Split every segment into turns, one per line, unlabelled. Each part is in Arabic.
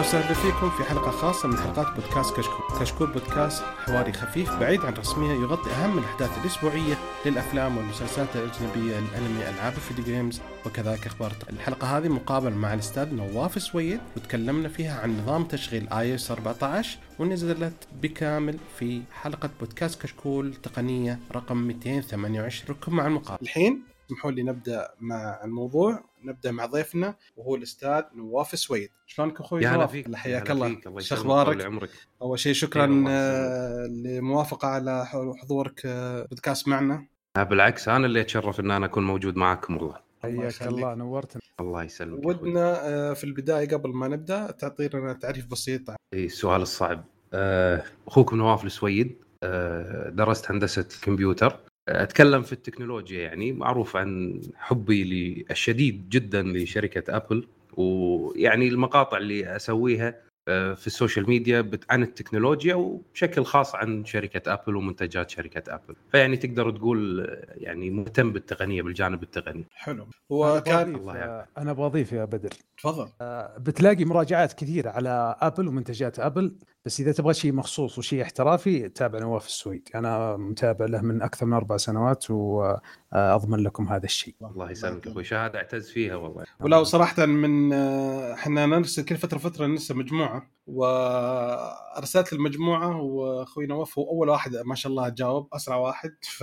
أهلا وسهلا فيكم في حلقة خاصة من حلقات بودكاست كشكول. كشكول بودكاست حواري خفيف بعيد عن الرسميه يغطي أهم الأحداث الأسبوعية للأفلام والمسلسلات الأجنبية، الأنمي، ألعاب ال video games وكذلك أخبار الحلقة هذه مقابله مع الأستاذ نواف سويد وتكلمنا فيها عن نظام تشغيل iOS 14 ونزلت بكامل في حلقة بودكاست كشكول تقنية رقم 228 ركب مع المقابله. الحين اسمحوا لي نبدأ مع الموضوع؟ نبدأ مع ضيفنا وهو الأستاذ نواف سويد. شلونك أخوي
يا هلا
نواف؟
فيك.
حياك الله.
الله يسلمك شو أخبارك؟
أول شيء شكرا
الله
آه، لموافقة على حضورك آه، بودكاست معنا.
آه، بالعكس أنا اللي أتشرف إن أنا أكون موجود معاكم والله.
الله
حياك. الله نورتنا.
الله يسلمك.
ودنا آه، في البداية قبل ما نبدأ تعطينا تعريف بسيط. عن-
اي السؤال الصعب. آه، أخوكم نواف السويد آه، درست هندسة كمبيوتر. آه، أتكلم في التكنولوجيا يعني معروف عن حبي الشديد جدا لشركة أبل ويعني المقاطع اللي أسويها آه، في السوشيال ميديا بت- عن التكنولوجيا وبشكل خاص عن شركة أبل ومنتجات شركة أبل. فيعني تقدر تقول آه، يعني مهتم بالتقنية بالجانب التقني.
حلو.
أنا
هو كان
بضيف-
الله يعافيك.
أنا بضيف يا بدر.
تفضل.
بتلاقي مراجعات كثيرة على أبل ومنتجات أبل. بس إذا تبغى شيء مخصوص وشيء احترافي تابع نواف السويد. أنا متابع له من أكثر من أربع سنوات واضمن لكم هذا الشيء.
الله يسلمك أخوي. شهادة أعتز فيها والله.
ولا صراحة من آه، إحنا نرسل كل فترة فترة نرسل مجموعة. وأرسلت المجموعة وأخوي نواف هو أول واحد ما شاء الله جاوب أسرع واحد.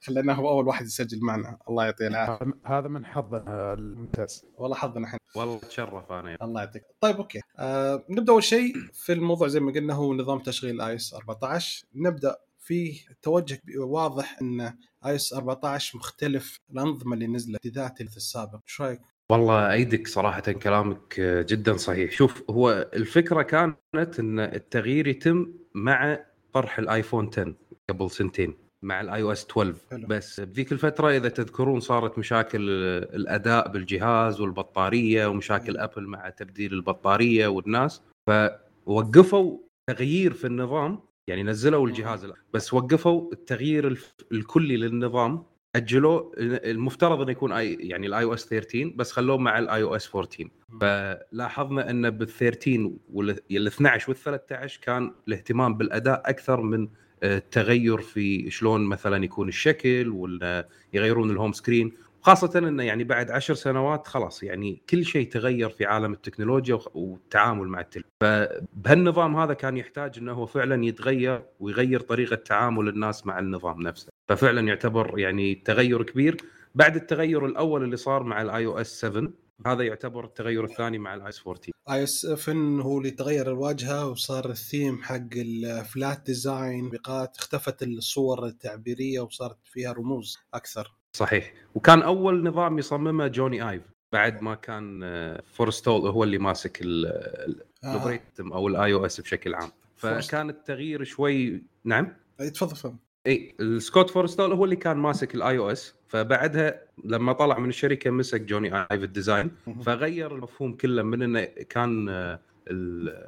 فخليناه هو أول واحد يسجل معنا. الله يعطيه العافية.
هذا من حظنا آه، الممتاز.
والله حظنا إحنا.
والله تشرف أنا
الله يعطيك. طيب أوكي. آه نبدأ أول شيء في الموضوع زي ما قلنا هو نظام تشغيل iOS 14 نبدأ في توجه واضح إن iOS 14 مختلف الأنظمة اللي نزلت بذات السابق. إيش رأيك؟
والله أيدك صراحة كلامك جدا صحيح. شوف هو الفكرة كانت إن التغيير يتم مع طرح الآيفون 10 قبل سنتين. مع ال iOS 12
حلو.
بس بذيك الفترة إذا تذكرون صارت مشاكل الأداء بالجهاز والبطارية ومشاكل أبل مع تبديل البطارية والناس فوقفوا تغيير في النظام يعني نزلوا الجهاز بس وقفوا التغيير الكلي للنظام أجلوه المفترض إنه يكون اي يعني ال iOS 13 بس خلوه مع ال iOS 14 فلاحظنا إن بال 13 وال 12 وال 13 كان الاهتمام بالأداء أكثر من التغير في شلون مثلا يكون الشكل ولا يغيرون ال home screen خاصة إنه يعني بعد عشر سنوات خلاص يعني كل شيء تغير في عالم التكنولوجيا والتعامل مع التلفزيون فبهالنظام هذا كان يحتاج إنه هو فعلا يتغير ويغير طريقة تعامل الناس مع النظام نفسه. ففعلا يعتبر يعني تغير كبير. بعد التغير الأول اللي صار مع ال iOS 7 هذا يعتبر التغير الثاني مع ال iOS 14
iOS 7 هو اللي تغير الواجهة وصار الثيم حق ال flat design بقات اختفت الصور التعبيرية وصارت فيها رموز أكثر.
صحيح. وكان أول نظام يصممه جوني آيف بعد ما كان آه، فورستول هو اللي ماسك
آه.
ال operating أو ال iOS بشكل عام. فكان التغيير شوي نعم؟
تفضل فهم
اي السكوت فورستول هو اللي كان ماسك ال iOS فبعدها لما طلع من الشركة مسك جوني ايف ال design فغير المفهوم كله من إنه كان آه،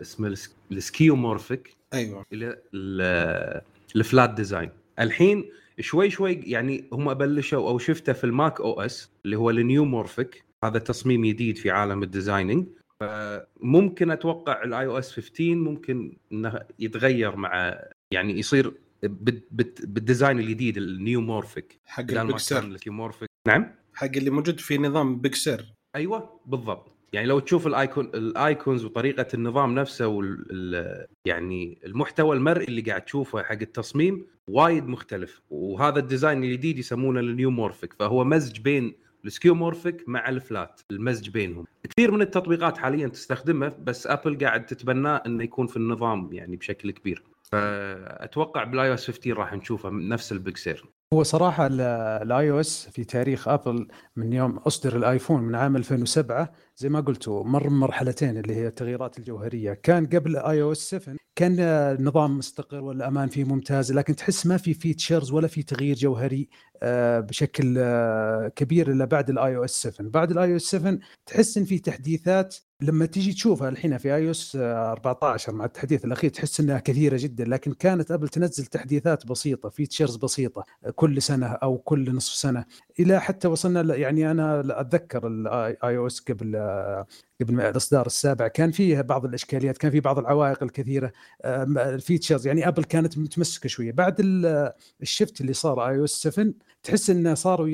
اسمه ال s- ال skeuomorphic
أيوه.
إلى ال- ال flat design. الحين شوي شوي يعني هم بلشوا أو شفته في ال macOS اللي هو ال neumorphic هذا تصميم جديد في عالم ال designing فممكن أتوقع ال iOS 15 ممكن إنه يتغير مع يعني يصير بال design الجديد ال neumorphic.
حق
ال
Big
Sur. نعم.
حق اللي موجود في نظام Big
Sur. أيوه بالضبط. يعني لو تشوف ال icon ال icons وطريقة النظام نفسه وال ال- يعني المحتوى المرئي اللي قاعد تشوفه حق التصميم وايد مختلف. وهذا ال design الجديد يسمونه ال neumorphic فهو مزج بين ال skeuomorphic مع ال flat. المزج بينهم. كثير من التطبيقات حاليا تستخدمه بس ابل قاعد تتبناه إنه يكون في النظام يعني بشكل كبير. فأتوقع بال iOS 15 راح نشوفه نفس البكسير
هو صراحة ال iOS في تاريخ ابل من يوم أصدر الآيفون من عام 2007 زي ما قلتوا مر مرحلتين اللي هي التغييرات الجوهرية. كان قبل iOS 7 كان النظام مستقر والامان فيه ممتاز لكن تحس ما في features ولا في تغيير جوهري آه، بشكل آه، كبير إلا بعد ال iOS 7 بعد ال iOS 7 تحس إن في تحديثات لما تيجي تشوفها الحين في iOS 14 مع التحديث الأخير تحس إنها كثيرة جدا لكن كانت ابل تنزل تحديثات بسيطة features بسيطة كل سنة أو كل نصف سنة. إلى حتى وصلنا يعني أنا أتذكر ال iOS قبل قبل الإصدار السابع كان فيه بعض الإشكاليات كان في بعض العوائق الكثيرة. ال features يعني ابل كانت متمسكة شوية. بعد ال shift اللي صار iOS 7 تحس إنه صاروا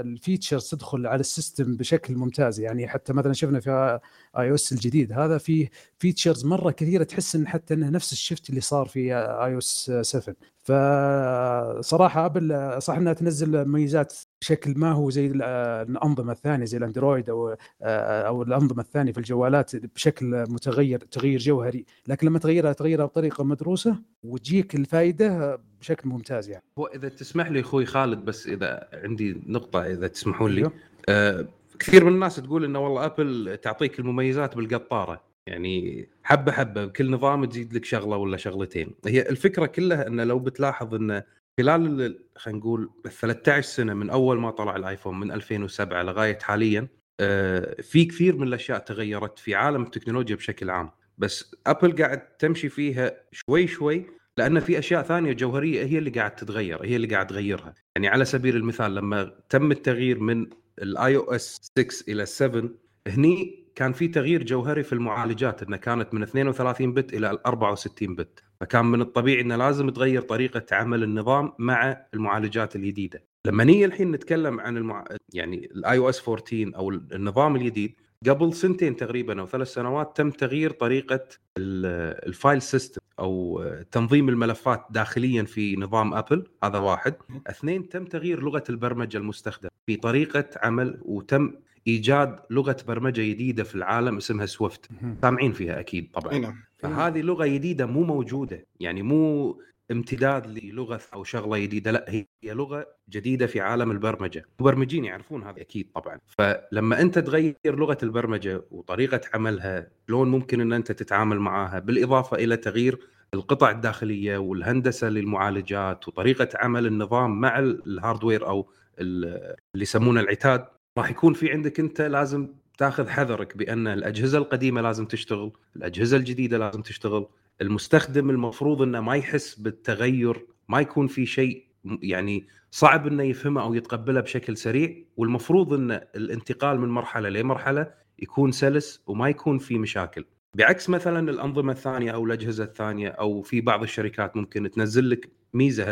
ال features تدخل على ال system بشكل ممتاز. يعني حتى مثلا شفنا في iOS الجديد هذا في features مرة كثيرة تحس إن حتى إنه نفس ال shift اللي صار في iOS 7 فصراحه ابل صح إنها تنزل مميزات بشكل ما هو زي الأنظمة الثانية زي الأندرويد أو أو الأنظمة الثانية في الجوالات بشكل متغير تغيير جوهري. لكن لما تغيرها تغيرها بطريقة مدروسة وتجيك الفائده بشكل ممتاز يعني.
هو إذا تسمح لي أخوي خالد بس إذا عندي نقطة إذا تسمحون لي. آه كثير من الناس تقول إنه والله أبل تعطيك المميزات بالقطارة. يعني حبة حبة بكل نظام تزيد لك شغلة ولا شغلتين. هي الفكرة كلها إنه لو بتلاحظ إنه خلال خلينا نقول 13 سنة من أول ما طلع الآيفون من 2007 لغاية حاليا آه، في كثير من الأشياء تغيرت في عالم التكنولوجيا بشكل عام. بس ابل قاعد تمشي فيها شوي شوي لأن في أشياء ثانية جوهرية هي اللي قاعد تتغير هي اللي قاعد تغيرها. يعني على سبيل المثال لما تم التغيير من ال iOS 6 إلى 7 هني كان في تغيير جوهري في المعالجات إنها كانت من 32 بت إلى 64 بت. فكان من الطبيعي إنه لازم تغير طريقة عمل النظام مع المعالجات الجديدة. لما نيجي الحين نتكلم عن المع... يعني ال iOS 14 أو النظام الجديد قبل سنتين تقريبا أو ثلاث سنوات تم تغيير طريقة ال file system أو تنظيم الملفات داخليا في نظام أبل هذا واحد. اثنين تم تغيير لغة البرمجة المستخدمة في طريقة عمل وتم إيجاد لغة برمجة جديدة في العالم اسمها سويفت سامعين فيها أكيد طبعا. نعم. فهذه لغة جديدة مو موجودة يعني مو امتداد للغة أو شغلة جديدة لا هي لغة جديدة في عالم البرمجة. المبرمجين يعرفون هذا أكيد طبعا. فلما أنت تغير لغة البرمجة وطريقة عملها مو ممكن إن أنت تتعامل معاها بالإضافة إلى تغيير القطع الداخلية والهندسة للمعالجات وطريقة عمل النظام مع الهاردوير أو اللي يسمونه العتاد. راح يكون في عندك أنت لازم تاخذ حذرك بأن الأجهزة القديمة لازم تشتغل، الأجهزة الجديدة لازم تشتغل، المستخدم المفروض إنه ما يحس بالتغير، ما يكون في شيء يعني صعب إنه يفهمه أو يتقبله بشكل سريع، والمفروض إن الانتقال من مرحلة لمرحلة يكون سلس وما يكون في مشاكل. بعكس مثلا الأنظمة الثانية أو الأجهزة الثانية أو في بعض الشركات ممكن تنزل لك ميزة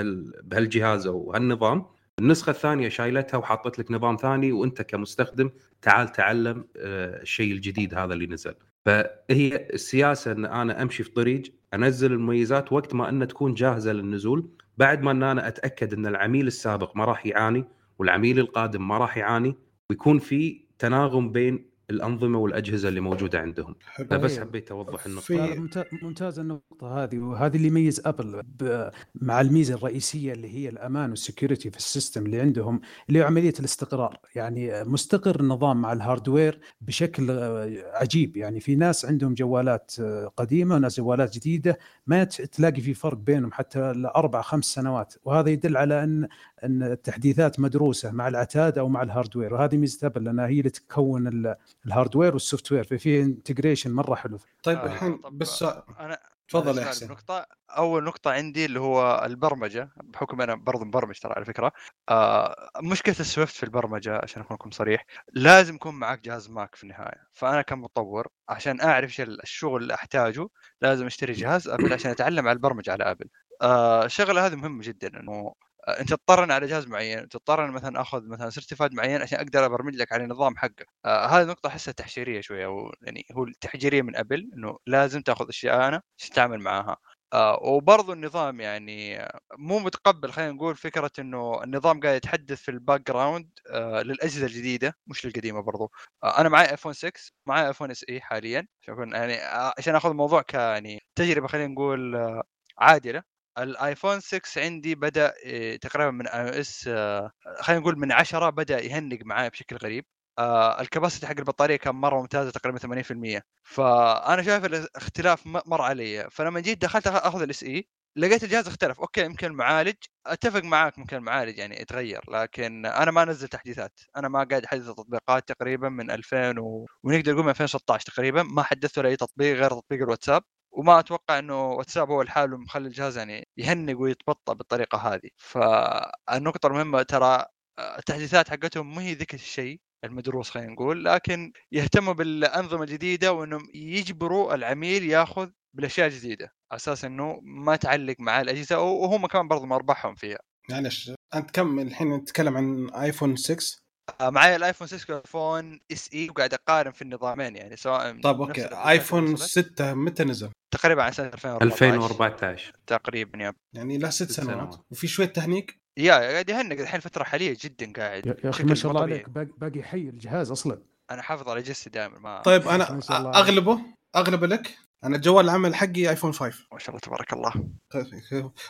بهالجهاز أو هالنظام النسخة الثانية شايلتها وحطت لك نظام ثاني وأنت كمستخدم تعال تعلم آه، الشيء الجديد هذا اللي نزل. فهي السياسة إن أنا أمشي في طريق أنزل المميزات وقت ما إنها تكون جاهزة للنزول بعد ما إن أنا أتأكد إن العميل السابق ما راح يعاني والعميل القادم ما راح يعاني ويكون في تناغم بين الأنظمة والأجهزة اللي موجودة عندهم. فبس حبيت أوضح النقطة.
في... ممتاز النقطة هذه وهذه اللي يميز أبل ب... مع الميزة الرئيسية اللي هي الأمان وال security في ال system اللي عندهم اللي هو عملية الاستقرار. يعني مستقر النظام مع ال hardware بشكل عجيب. يعني في ناس عندهم جوالات قديمة وناس جوالات جديدة ما تلاقي في فرق بينهم حتى لأربع خمس سنوات. وهذا يدل على أن أن التحديثات مدروسة مع العتاد أو مع ال hardware وهذه ميزة أبل لأنها هي اللي تكون ال hardware وال software ففي integration مرة حلو.
طيب آه الحين بس أنا تفضل يا حسين.
نقطة أول نقطة عندي اللي هو البرمجة بحكم أنا برضه مبرمج ترى على فكرة. آه مشكلة السويفت في البرمجة عشان أكون لكم صريح لازم يكون معك جهاز ماك في النهاية. فأنا كمطور عشان أعرف إيش الشغل اللي أحتاجه لازم أشتري جهاز أبل عشان أتعلم على البرمجة على أبل. آه الشغلة هذه مهمة جدا إنه أنت تضطرني على جهاز معين تضطر مثلا أخذ مثلا certified معين عشان أقدر أبرمج لك على النظام حقك آه هذه نقطة أحسها تحجيريه شوية أو يعني هو التحجيريه من ابل إنه لازم تأخذ أشياء أنا تتعامل معاها. آه وبرضه النظام يعني مو متقبل خلينا نقول فكرة إنه النظام قاعد يتحدث في ال background آه للأجهزة الجديدة مش للقديمة برضه آه أنا معي ايفون 6 معي ايفون اس اي حاليا عشان يعني آه، عشان أخذ الموضوع ك يعني تجربة خلينا نقول آه، عادلة. الآيفون 6 عندي بدأ آه، تقريبا من iOS خلينا نقول من 10 بدأ يهنق معايا بشكل غريب. آه ال capacity حق البطارية كان مرة ممتازة تقريبا 80% فأنا شايف الاختلاف مر علي. فلما جيت دخلت أخذ الاس إي لقيت الجهاز اختلف. okay يمكن المعالج أتفق معاك ممكن المعالج يعني يتغير. لكن أنا ما انزل تحديثات. أنا ما قاعد أحدث التطبيقات تقريبا من 2000 و... ونقدر نقول من 2016 تقريبا. ما حدثت ولا أي تطبيق غير تطبيق الواتساب. وما أتوقع إنه واتساب هو الحال مخلي الجهاز يعني يهنق ويتبطأ بالطريقة هذه. فالنقطة المهمة ترى التحديثات حقتهم ما هي ذيك الشيء المدروس خلينا نقول لكن يهتموا بالأنظمة الجديدة وإنهم يجبروا العميل ياخذ بالأشياء الجديدة. على أساس إنه ما تعلق مع الأجهزة وهم كمان برضو مربحهم فيها.
معلش أنت كم الحين نتكلم عن ايفون 6
آه، معي الآيفون 6 والايفون إس إي وقاعد أقارن في النظامين يعني سواء
طيب
okay
آيفون
وصلت.
6 متى نزل؟
تقريبا عن سنة 2014
2014
تقريبا yeah
يعني له ست سنوات. وفي شوية تهنيق
yeah قاعد يهنق الحين فترة حالية جدا قاعد
يا
أخي
ما شاء الله. عليك باقي, حي الجهاز أصلا
أنا حافظ على أجهزتي دائما ما
طيب
أنا.
أغلبه أغلبه لك أنا الجوال العمل حقي ايفون 5
ما شاء الله تبارك الله.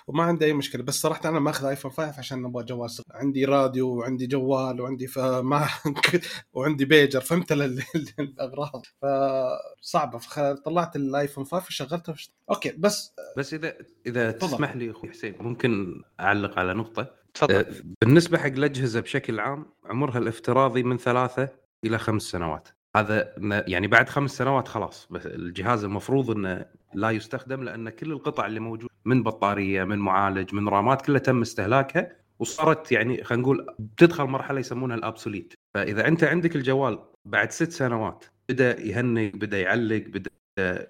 وما عندي أي مشكلة بس صراحة أنا ماخذ ايفون 5 عشان أبغى جوال صغير. عندي راديو وعندي جوال وعندي فما وعندي بيجر فهمت ال- ال- الأغراض. فصعبه فطلعت الايفون 5 وشغلته وشت... okay بس
بس اذا إذا
تفضل.
تسمح لي أخوي حسين ممكن أعلق على نقطة؟
تفضل.
آه، بالنسبة حق الأجهزة بشكل عام عمرها الافتراضي من ثلاثة إلى خمس سنوات. هذا يعني بعد خمس سنوات خلاص بس الجهاز المفروض إنه لا يستخدم لأن كل القطع اللي موجوده من بطارية من معالج من رامات كلها تم استهلاكها وصارت يعني خلينا نقول بتدخل مرحلة يسمونها ال obsolete. فإذا أنت عندك الجوال بعد ست سنوات بدأ يهنج بدأ يعلق بدأ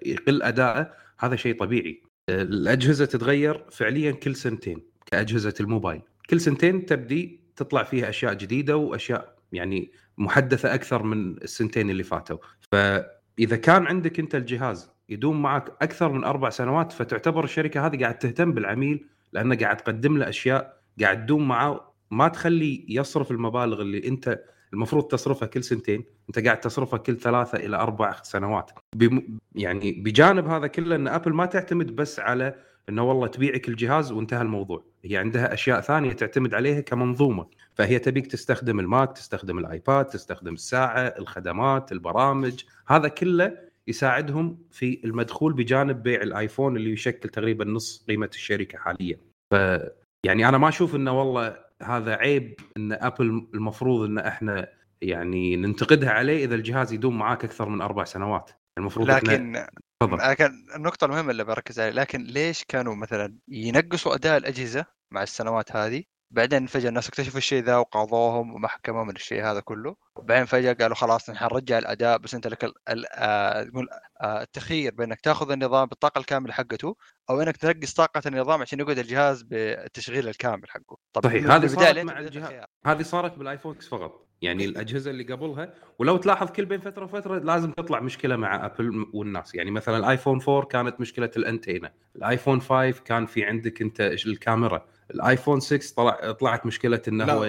يقل أداءه هذا شيء طبيعي. الأجهزة تتغير فعليا كل سنتين كأجهزة الموبايل. كل سنتين تبدي تطلع فيها أشياء جديدة وأشياء يعني محدثة أكثر من السنتين اللي فاتوا. فإذا كان عندك أنت الجهاز يدوم معك أكثر من أربع سنوات فتعتبر الشركة هذه قاعد تهتم بالعميل لأنها قاعد تقدم له أشياء قاعد تدوم معاه ما تخلي يصرف المبالغ اللي أنت المفروض تصرفها كل سنتين أنت قاعد تصرفها كل ثلاثة إلى أربع سنوات. بم... يعني بجانب هذا كله إن أبل ما تعتمد بس على إنه والله تبيعك الجهاز وانتهى الموضوع. هي عندها أشياء ثانية تعتمد عليها كمنظومة. فهي تبيك تستخدم الماك تستخدم الآيباد تستخدم الساعة الخدمات البرامج. هذا كله يساعدهم في المدخول بجانب بيع الآيفون اللي يشكل تقريبا نص قيمة الشركة حاليا. ف يعني أنا ما أشوف إنه والله هذا عيب إن أبل المفروض إن إحنا يعني ننتقدها عليه إذا الجهاز يدوم معاك أكثر من أربع سنوات. المفروض
لكن
تفضل.
لكن النقطة المهمة اللي بركز عليها لكن ليش كانوا مثلا ينقصوا أداء الأجهزة مع السنوات هذه؟ بعدين فجأة الناس اكتشفوا الشيء ذا وقاضوهم ومحكمة من الشيء هذا كله. بعدين فجأة قالوا خلاص نحن نرجع الأداء بس أنت لك آه، تقول آه، التخيير بأنك تأخذ النظام بالطاقة الكاملة حقته أو أنك تنقص طاقة النظام عشان يقعد الجهاز بالتشغيل الكامل حقه. طب
صحيح، هذه صارت مع الجهاز. هذه صارت بالآيفون 6 فقط. يعني الأجهزة اللي قبلها ولو تلاحظ كل بين فترة وفترة لازم تطلع مشكلة مع أبل والناس يعني مثلا الآيفون 4 كانت مشكلة الأنتينا الآيفون 5 كان في عندك أنت الكاميرا الآيفون 6 طلع طلعت مشكلة
إنه.
هو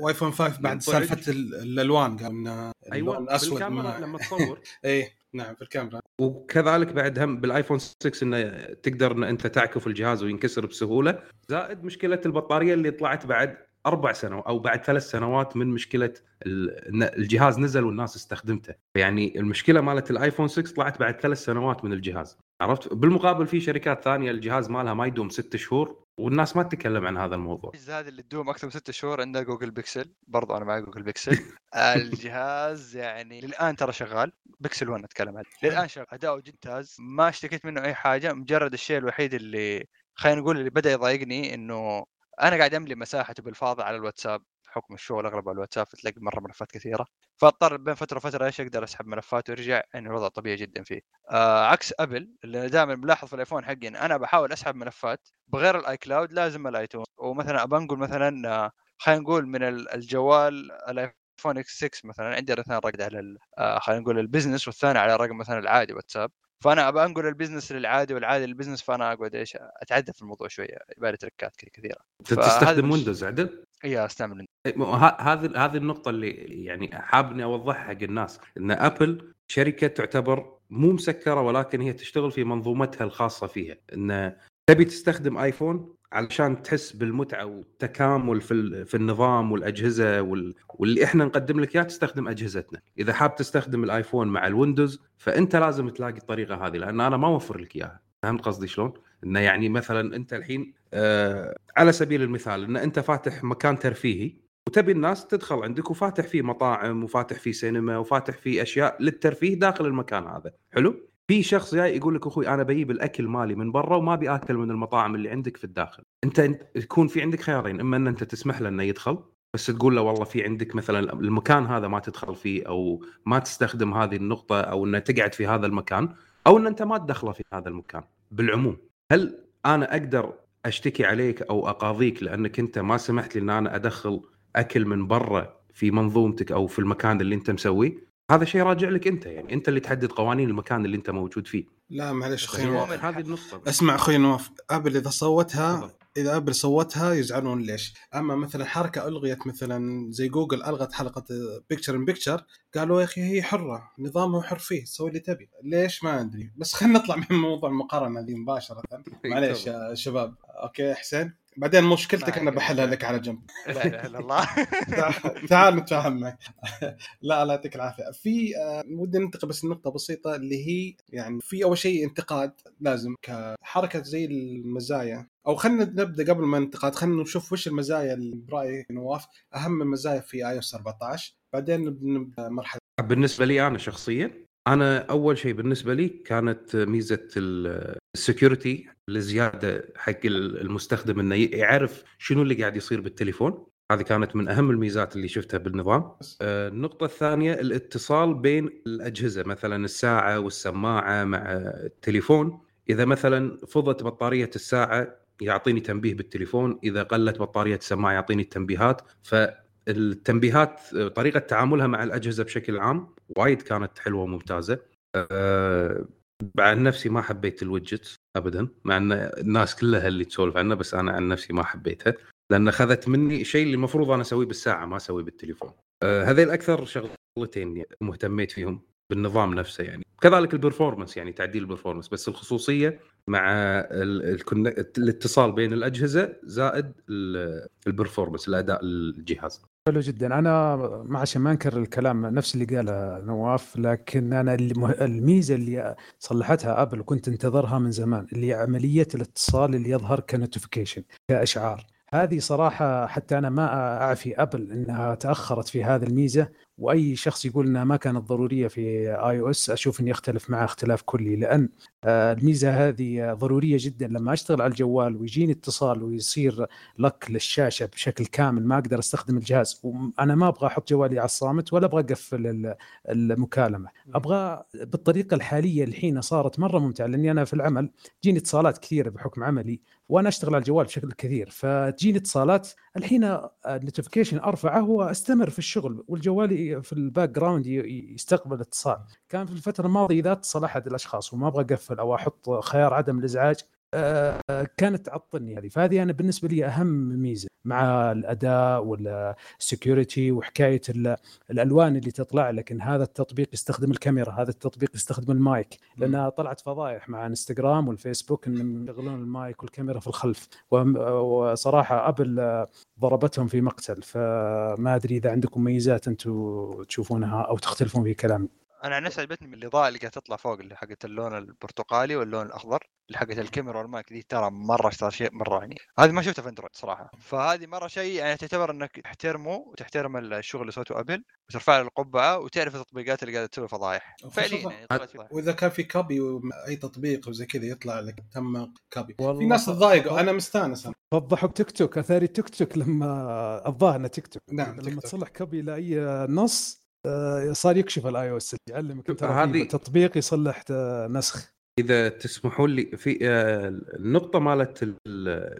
وايفون 5 بعد. سالفة ال- الألوان قالوا إنه
أيوه
اللون اسود
بالكاميرا
ما...
لما تصور
إيه نعم في الكاميرا
وكذلك بعد هم بالآيفون 6 إنه تقدر إن أنت تعكف الجهاز وينكسر بسهولة زائد مشكلة البطارية اللي طلعت بعد أربع سنوات أو بعد ثلاث سنوات من مشكلة الجهاز نزل والناس استخدمته. يعني المشكلة مالت الآيفون 6 طلعت بعد ثلاث سنوات من الجهاز. عرفت؟ بالمقابل في شركات ثانية الجهاز مالها ما يدوم ست شهور والناس ما تتكلم عن هذا الموضوع.
هذه اللي تدوم أكثر من ست شهور عندها جوجل بيكسل برضو أنا معي جوجل بيكسل الجهاز يعني للآن ترى شغال. بيكسل 1 أتكلم عنه. للآن شغال. أداؤه جدا ممتاز ما اشتكيت منه أي حاجة. مجرد الشيء الوحيد اللي خلينا نقول اللي بدأ يضايقني إنه أنا قاعد أملي مساحته بالفاضي على الواتساب بحكم الشغل أغلب على الواتساب فتلاقي مرة ملفات كثيرة. فأضطر بين فترة وفترة إيش أقدر أسحب ملفات ويرجع يعني الوضع طبيعي جدا فيه. آه عكس أبل اللي دائما ملاحظ في الأيفون حقي إن أنا بحاول أسحب ملفات بغير الـ iCloud لازم الـ iTunes ومثلا أنقل مثلا آه، خلينا نقول من ال- الجوال الايفون X 6 مثلا عندي الاثنين رقم على آه، خلينا نقول ال business والثاني على الرقم مثلا العادي واتساب. فأنا ابى أنقل ال business للعادي والعادي لل business فأنا أقعد إيش اتعدى في الموضوع شوية يبالي tricks كذا كثيرة.
تستخدم ويندوز عدل؟
اي أستعمل
إيه، هذه هذه النقطة اللي يعني حاب اني أوضحها حق الناس إن ابل شركة تعتبر مو مسكرة ولكن هي تشتغل في منظومتها الخاصة فيها. إن تبي تستخدم ايفون علشان تحس بالمتعة والتكامل في في النظام والأجهزة وال- واللي إحنا نقدم لك إياه تستخدم أجهزتنا، إذا حاب تستخدم الآيفون مع الويندوز فأنت لازم تلاقي الطريقة هذه لأن أنا ما أوفر لك إياها، فهمت قصدي شلون؟ إنه يعني مثلا أنت الحين آه على سبيل المثال إن أنت فاتح مكان ترفيهي وتبي الناس تدخل عندك وفاتح فيه مطاعم وفاتح فيه سينما وفاتح فيه أشياء للترفيه داخل المكان هذا. حلو؟ في شخص جاي يقول لك أخوي أنا بجيب الأكل مالي من برا وما أبي آكل من المطاعم اللي عندك في الداخل. أنت يكون في عندك خيارين إما إن أنت تسمح له إنه يدخل بس تقول له والله في عندك مثلا المكان هذا ما تدخل فيه أو ما تستخدم هذه النقطة أو إنه تقعد في هذا المكان أو إن أنت ما تدخله في هذا المكان. بالعموم هل أنا أقدر أشتكي عليك أو أقاضيك لأنك أنت ما سمحت لي إن أنا أدخل أكل من برا في منظومتك أو في المكان اللي أنت مسويه؟ هذا شيء راجع لك أنت يعني أنت اللي تحدد قوانين المكان اللي أنت موجود فيه.
لا معلش
أخوي
نواف
هذه النقطة.
اسمع أخوي نواف أبل إذا صوتها. إذا أبل صوتها يزعلون ليش؟ أما مثلا حركة ألغيت مثلا زي جوجل ألغت حلقة picture in picture قالوا يا أخي هي حرة نظامها حر فيه سوي اللي تبي. ليش؟ ما أدري. بس خلينا نطلع من موضوع المقارنة ذي مباشرة. معليش يا شباب. أوكي حسين؟ بعدين مشكلتك أنا بحلها لك على جنب.
لا إله إلا الله.
تعال- نتفاهم معك. لا الله يعطيك العافية. في آه، ودي ننتقل بس نقطه بسيطة اللي هي يعني في أول شيء انتقاد لازم كحركة زي المزايا. أو خلينا نبدأ قبل ما ننتقد خلينا نشوف وش المزايا اللي برأيك نواف أهم المزايا في iOS 14 بعدين نبدأ مرحلة.
بالنسبة لي أنا شخصيا أنا أول شيء بالنسبة لي كانت ميزة ال security الزياده حق المستخدم إنه يعرف شنو اللي قاعد يصير بالتليفون. هذه كانت من أهم الميزات اللي شفتها بالنظام. آه، النقطة الثانية الاتصال بين الأجهزة مثلا الساعة والسماعة مع التليفون. إذا مثلا فضت بطارية الساعة يعطيني تنبيه بالتليفون إذا قلت بطارية السماعة يعطيني التنبيهات. فالتنبيهات آه، طريقة تعاملها مع الأجهزة بشكل عام وايد كانت حلوة وممتازة أه بعد نفسي ما حبيت الويدجت ابدا مع إن الناس كلها اللي تسولف عنه بس أنا عن نفسي ما حبيتها لأن أخذت مني شيء اللي المفروض أنا أسويه بالساعة ما أسويه بالتليفون. أه هذيل أكثر شغلتين مهتميت فيهم بالنظام نفسه يعني كذلك ال performance يعني تعديل ال performance بس الخصوصية مع الإتصال بين الأجهزة زائد ال- ال performance الأداء الجهاز.
حلو جدا. أنا ما عشان ما أنكر الكلام نفس اللي قاله نواف لكن أنا الميزة اللي صلحتها أبل وكنت انتظرها من زمان اللي عملية الاتصال اللي يظهر ك notification كأشعار. هذه صراحة حتى أنا ما اعفي أبل إنها تأخرت في هذه الميزة. وأي شخص يقول إنها ما كانت ضرورية في iOS أشوف إني أختلف معه اختلاف كلي لأن آه، الميزة هذه ضرورية جدا. لما أشتغل على الجوال ويجيني اتصال ويصير لك للشاشة بشكل كامل ما أقدر أستخدم الجهاز. وأنا ما أبغى أحط جوالي على الصامت ولا أبغى أقفل ال- المكالمة. أبغى بالطريقة الحالية الحين صارت مرة ممتعة لأني أنا في العمل تجيني اتصالات كثيرة بحكم عملي. وأنا أشتغل على الجوال بشكل كثير فتجيني اتصالات. الحين ال notification أرفعه وأستمر في الشغل والجوال في ال background يستقبل اتصال. كان في الفترة الماضية إذا اتصل أحد الأشخاص وما أبغى أقفل أو أحط خيار عدم الإزعاج كانت تعطلني هذه. فهذه أنا بالنسبة لي أهم ميزة مع الأداء وال security وحكاية ال- الألوان اللي تطلع. لك ان هذا التطبيق يستخدم الكاميرا هذا التطبيق يستخدم المايك. لأنها طلعت فضايح مع انستغرام والفيسبوك إنهم يشغلون المايك والكاميرا في الخلف. وصراحة أبل آه، ضربتهم في مقتل. فما أدري إذا عندكم ميزات أنتم تشوفونها أو تختلفون في كلامي.
أنا عن نفسي عجبتني من الإضاءة اللي قاعدة تطلع فوق اللي حقت اللون البرتقالي واللون الأخضر اللي حقت الكاميرا والمايك دي ترى مرة ترى شيء مرة يعني. هذه ما شفتها في أندرويد صراحة. فهذه مرة شيء يعني تعتبر إنك تحترمه وتحترم الشغل اللي سوته ابل وترفع له القبعة وتعرف التطبيقات اللي قاعدة تسوي فضايح. فعليا يعني.
وإذا كان في copy اي تطبيق وزي كذا يطلع لك تم
والله
في ناس تضايقوا. أنا مستانس أنا.
فضحوا بتيك توك أثاري تيك توك لما الظاهر تيك توك.
نعم،
لما. تصلح copy لأي نص صار يكشف ال iOS يعلمك
هذه-
تطبيق يصلح آه، نسخ.
إذا تسمحوا لي في آه، النقطة مالت ال-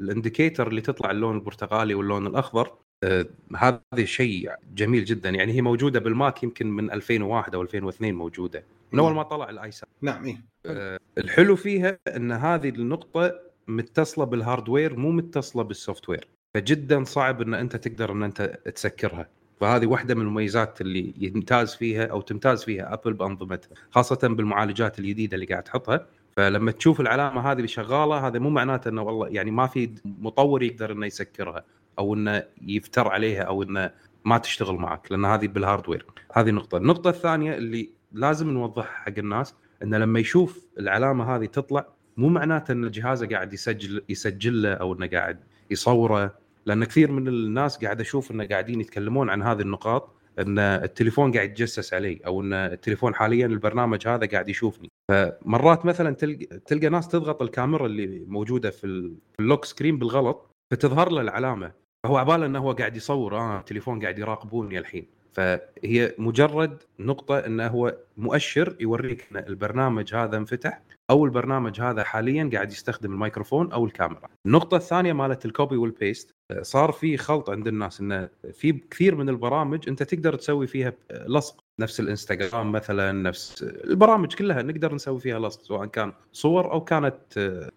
indicator اللي تطلع اللون البرتقالي واللون الأخضر آه، هذا شيء جميل جدا. يعني هي موجودة بالماك يمكن من 2001 أو 2002 موجودة من أول ما طلع الاي
نعم
آه، الحلو فيها إن هذه النقطة متصلة بال hardware مو متصلة بال software فجدا صعب إن أنت تقدر إن أنت تسكرها. فهذه واحدة من المميزات اللي يمتاز فيها أو تمتاز فيها ابل بأنظمتها خاصة بالمعالجات الجديدة اللي قاعد تحطها. فلما تشوف العلامة هذه شغالة هذا مو معناته إنه والله يعني ما في مطور يقدر إنه يسكرها أو إنه يفتر عليها أو إنه ما تشتغل معك لأن هذه بال hardware هذه نقطة. النقطة الثانية اللي لازم نوضحها حق الناس إنه لما يشوف العلامة هذه تطلع مو معناته إن جهازه قاعد يسجل يسجل له أو إنه قاعد يصوره. لأن كثير من الناس قاعد أشوف إنه قاعدين يتكلمون عن هذه النقاط إن التليفون قاعد يتجسس علي أو إن التليفون حاليا البرنامج هذا قاعد يشوفني. فمرات مثلا تلقى تلقى ناس تضغط الكاميرا اللي موجودة في ال- في ال lock screen بالغلط فتظهر له العلامة. فهو عبالة إنه هو قاعد يصور آه التليفون قاعد يراقبني الحين. فهي مجرد نقطة إنه هو مؤشر يوريك إن البرنامج هذا انفتح أو البرنامج هذا حاليا قاعد يستخدم الميكروفون أو الكاميرا. النقطة الثانية مالت ال copy وال paste صار في خلط عند الناس إنه في كثير من البرامج أنت تقدر تسوي فيها لصق نفس الإنستغرام مثلا نفس البرامج كلها نقدر نسوي فيها لصق سواء كان صور أو كانت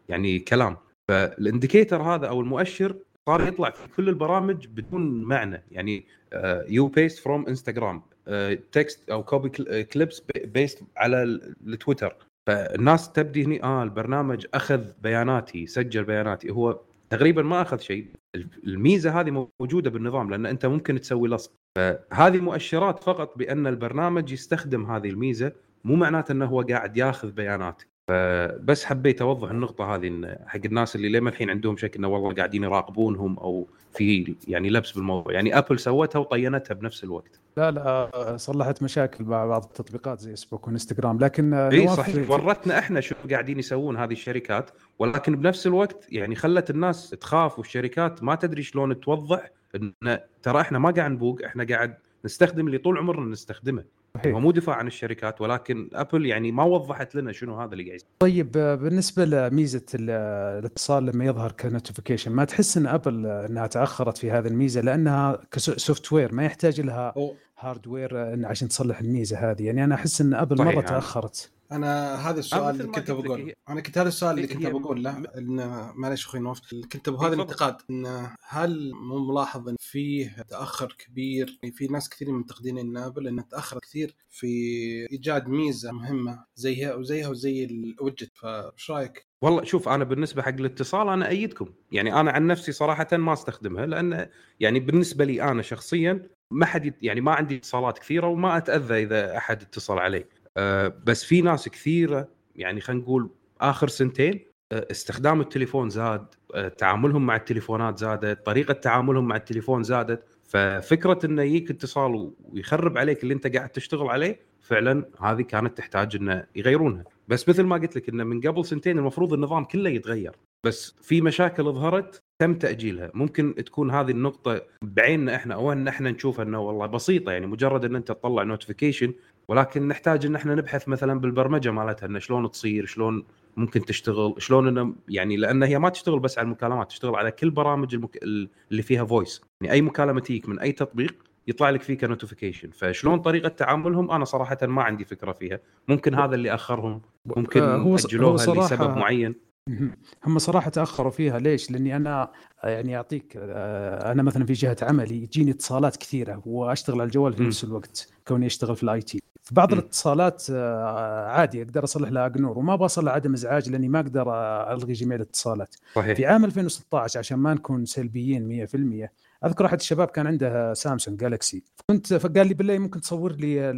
يعني كلام فال indicator هذا أو المؤشر صار يطلع في كل البرامج بدون معنى. يعني you paste from Instagram text أو copy clips paste على التويتر فالناس تبدي هني آه البرنامج أخذ بياناتي سجل بياناتي. هو تقريبا ما أخذ شيء. الميزة هذه موجودة بالنظام لأن أنت ممكن تسوي لصق فهذه مؤشرات فقط بأن البرنامج يستخدم هذه الميزة. مو معناته إنه هو قاعد ياخذ بيانات فبس حبيت أوضح النقطة هذه حق الناس اللي لما الحين عندهم شك إنه والله قاعدين يراقبونهم أو في يعني لبس بالموضوع. يعني ابل سوتها وطينتها بنفس الوقت.
لا لا صلحت مشاكل مع بعض التطبيقات زي فيسبوك وإنستغرام لكن
إي صحيح. ورتنا إحنا شو قاعدين يسوون هذه الشركات ولكن بنفس الوقت يعني خلت الناس تخاف والشركات ما تدري شلون توضح إن ترى إحنا ما قاعد نبوق إحنا قاعد نستخدم اللي طول عمرنا نستخدمه. صحيح. هو مو دفاع عن الشركات ولكن ابل يعني ما وضحت لنا شنو هذا اللي قاعد
طيب بالنسبة لميزة الاتصال لما يظهر ك notification ما تحس إن ابل إنها تأخرت في هذه الميزة لأنها ك software ما يحتاج لها hardware عشان تصلح الميزة هذه. يعني أنا أحس إن ابل مرة يعني. تأخرت.
أنا هذا السؤال اللي كنت بقول أنا كنت هذا السؤال اللي كنت بقول له إن معلش أخوي نوف كنت بهذا الانتقاد. إن هل مو ملاحظ إن فيه تأخر كبير؟ يعني في ناس كثير منتقدين إن ابل انه تاخر كثير في إيجاد ميزة مهمة زيها وزيها وزي الوجت فايش رأيك؟
والله شوف أنا بالنسبة حق الاتصال أنا أيدكم. يعني أنا عن نفسي صراحة ما أستخدمها لأن يعني بالنسبة لي أنا شخصيا ما حد يعني ما عندي اتصالات كثيرة وما أتأذى إذا أحد اتصل علي. أه بس في ناس كثيرة يعني خلينا نقول آخر سنتين أه استخدام التليفون زاد أه تعاملهم مع التليفونات زادت طريقة تعاملهم مع التليفون زادت. ففكرة إنه يجيك اتصال ويخرب عليك اللي أنت قاعد تشتغل عليه فعلا هذه كانت تحتاج إنه يغيرونها. بس مثل ما قلت لك إنه من قبل سنتين المفروض النظام كله يتغير. بس في مشاكل ظهرت تم تأجيلها. ممكن تكون هذه النقطة بعيننا إحنا أو إن إحنا نشوف إنه والله بسيطة يعني مجرد إن أنت تطلع notification ولكن نحتاج إن إحنا نبحث مثلا بالبرمجة مالتها إنه شلون تصير شلون ممكن تشتغل شلون إنه يعني لأن هي ما تشتغل بس على المكالمات تشتغل على كل برامج المك... اللي فيها voice يعني أي مكالمة تجيك من أي تطبيق يطلع لك فيه ك notification. فشلون طريقة تعاملهم؟ أنا صراحة ما عندي فكرة فيها. ممكن هذا اللي أخرهم ممكن آه هو أجلوها هو لسبب معين.
هم صراحة تأخروا فيها. ليش؟ لأني أنا يعني أعطيك آه، أنا مثلا في جهة عملي يجيني اتصالات كثيرة وأشتغل على الجوال في نفس الوقت كوني أشتغل في ال IT في بعض الاتصالات آه، عادي أقدر أصلح لها ignore وما بوصل عدم إزعاج لأني ما أقدر ألغي جميع الاتصالات. صحيح. في عام 2016 عشان ما نكون سلبيين 100% أذكر أحد الشباب كان عنده سامسونج جالكسي كنت فقال لي بالله ممكن تصور لي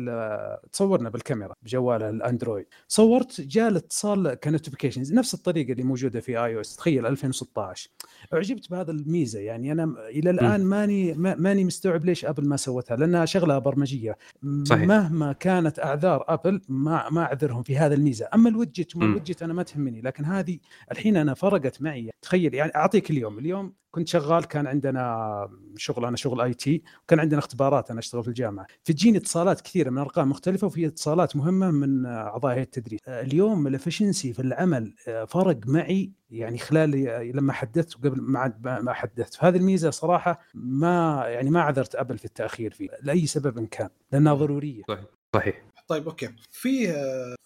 تصورنا بالكاميرا بجواله الأندرويد. صورت جاء الاتصال ك notifications نفس الطريقة اللي موجودة في iOS تخيل 2016 أعجبت بهذا الميزة. يعني أنا إلى الآن ماني ماني مستوعب ليش ابل ما سوتها لأنها شغلة برمجية. صحيح. مهما كانت أعذار ابل ما ما أعذرهم في هذا الميزة. أما ال widget ما ال widget أنا ما تهمني لكن هذه الحين أنا فرقت معي. تخيل يعني أعطيك اليوم. اليوم كنت شغال كان عندنا شغل أنا شغل IT وكان عندنا اختبارات أنا أشتغل في الجامعة. فتجيني اتصالات كثيرة من أرقام مختلفة وفي اتصالات مهمة من أعضاء هيئة التدريس اليوم ال efficiency في العمل فرق معي يعني خلال لما حدثت وقبل ما ما حدثت. هذه الميزة صراحة ما يعني ما عذرت أبل في التأخير فيه لأي سبب كان لأنها ضرورية.
صحيح صحيح.
طيب okay في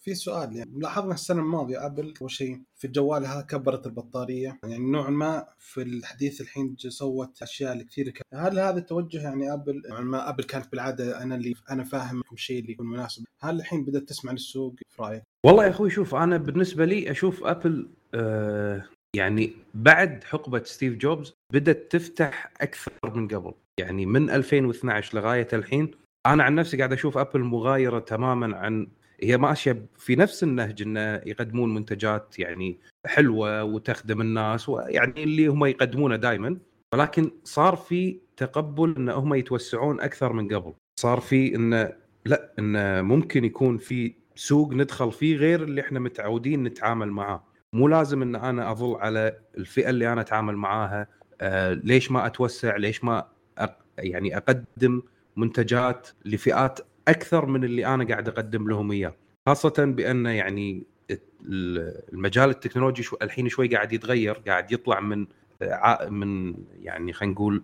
في سؤال يعني لاحظنا السنة الماضية أبل أول شيء في جوالها كبرت البطارية يعني نوعا ما في الحديث الحين سوت أشياء كثير هل هذا التوجه يعني أبل يعني ما أبل كانت بالعادة أنا اللي أنا فاهم الشيء اللي يكون مناسب هل الحين بدأت تسمع للسوق في رأيك؟
والله يا أخوي شوف أنا بالنسبة لي أشوف أبل آه يعني بعد حقبة ستيف جوبز بدأت تفتح أكثر من قبل يعني من 2012 لغاية الحين أنا عن نفسي قاعد أشوف أبل مغايرة تماما عن هي ماشيه في نفس النهج إنه يقدمون منتجات يعني حلوة وتخدم الناس ويعني اللي هم يقدمونه دائما ولكن صار في تقبل إن هم يتوسعون أكثر من قبل. صار في انه لا انه ممكن يكون في سوق ندخل فيه غير اللي إحنا متعودين نتعامل معاه. مو لازم إن أنا أظل على الفئة اللي أنا أتعامل معاها آه ليش ما أتوسع ليش ما أق... يعني أقدم منتجات لفئات أكثر من اللي أنا قاعد أقدم لهم إياه. خاصة بأن يعني المجال التكنولوجي شو الحين شوي قاعد يتغير قاعد يطلع من من يعني خلينا نقول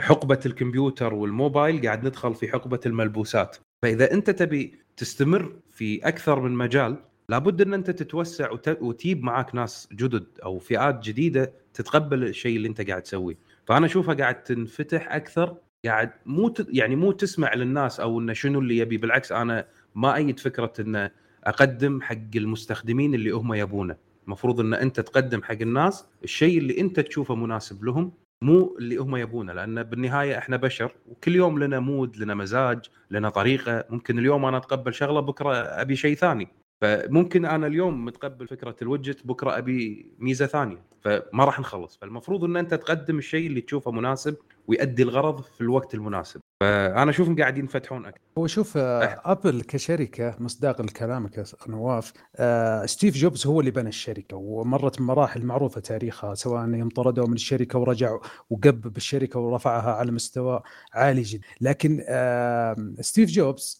حقبة الكمبيوتر والموبايل قاعد ندخل في حقبة الملبوسات. فإذا أنت تبي تستمر في أكثر من مجال لابد أن أنت تتوسع وتجيب معاك ناس جدد أو فئات جديدة تتقبل الشيء اللي أنت قاعد تسويه. فأنا أشوفها قاعد تنفتح أكثر قاعد مو يعني مو تسمع للناس أو إنه شنو اللي يبي بالعكس أنا ما أيد فكرة انه أقدم حق المستخدمين اللي هم يبونه. المفروض إن أنت تقدم حق الناس الشيء اللي أنت تشوفه مناسب لهم مو اللي هم يبونه. لأن بالنهاية إحنا بشر وكل يوم لنا mood لنا مزاج لنا طريقة. ممكن اليوم أنا أتقبل شغلة بكرة أبي شيء ثاني. فممكن أنا اليوم متقبل فكرة الوجت بكرة أبي ميزة ثانية فما راح نخلص. فالمفروض إن أنت تقدم الشيء اللي تشوفه مناسب ويؤدي الغرض في الوقت المناسب. فأنا أشوفهم قاعدين يفتحون أكثر.
هو شوف. Apple كشركة مصداق لكلامك يا نواف آه ستيف جوبز هو اللي بنى الشركة ومرت بمراحل معروفة تاريخها سواء يوم طردوا من الشركة ورجع وقبب الشركة ورفعها على مستوى عالي جدا. لكن آه ستيف جوبز آه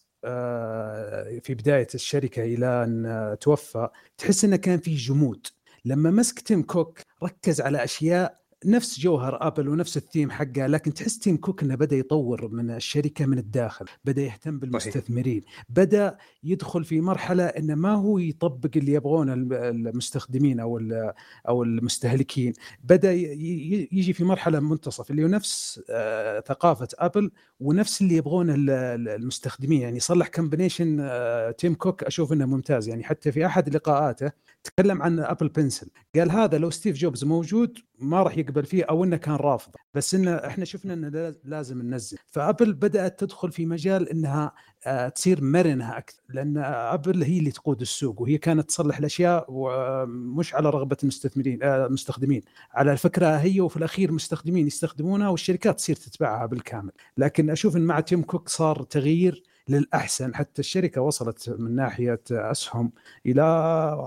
في بداية الشركة إلى أن توفى تحس إنه كان في جمود. لما مسك تيم كوك ركز على أشياء نفس جوهر Apple ونفس الثيم حقه لكن تحس تيم كوك إنه بدأ يطور من الشركة من الداخل بدأ يهتم بالمستثمرين. بدأ يدخل في مرحلة إنه ما هو يطبق اللي يبغونه المستخدمين أو أو المستهلكين بدأ يجي في مرحلة منتصف اللي هو نفس آه، ثقافة Apple ونفس اللي يبغونه المستخدمين يعني صلح combination تيم كوك أشوف إنه ممتاز يعني حتى في أحد لقاءاته تكلم عن Apple Pencil قال هذا لو ستيف جوبز موجود ما راح يقبل فيه أو إنه كان رافض. بس انه إحنا شفنا إنه لازم ننزل. ف Apple بدأت تدخل في مجال إنها آه، تصير مرنة أكثر. لأن Apple هي اللي تقود السوق وهي كانت تصلح الأشياء ومش على رغبة المستثمرين آه، المستخدمين. على الفكرة هي وفي الأخير المستخدمين يستخدمونها والشركات تصير تتبعها بالكامل. لكن أشوف إن مع تيم كوك صار تغيير للأحسن. حتى الشركة وصلت من ناحية أسهم إلى